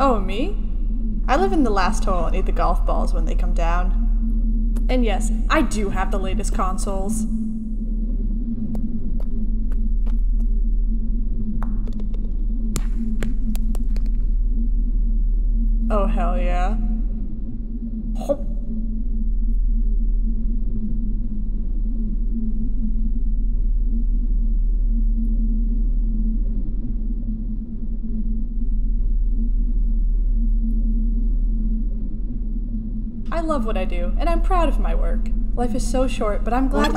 Oh, me? I live in the last hole and eat the golf balls when they come down. And yes, I do have the latest consoles. Oh, hell yeah. I love what I do, and I'm proud of my work. Life is so short, but I'm glad.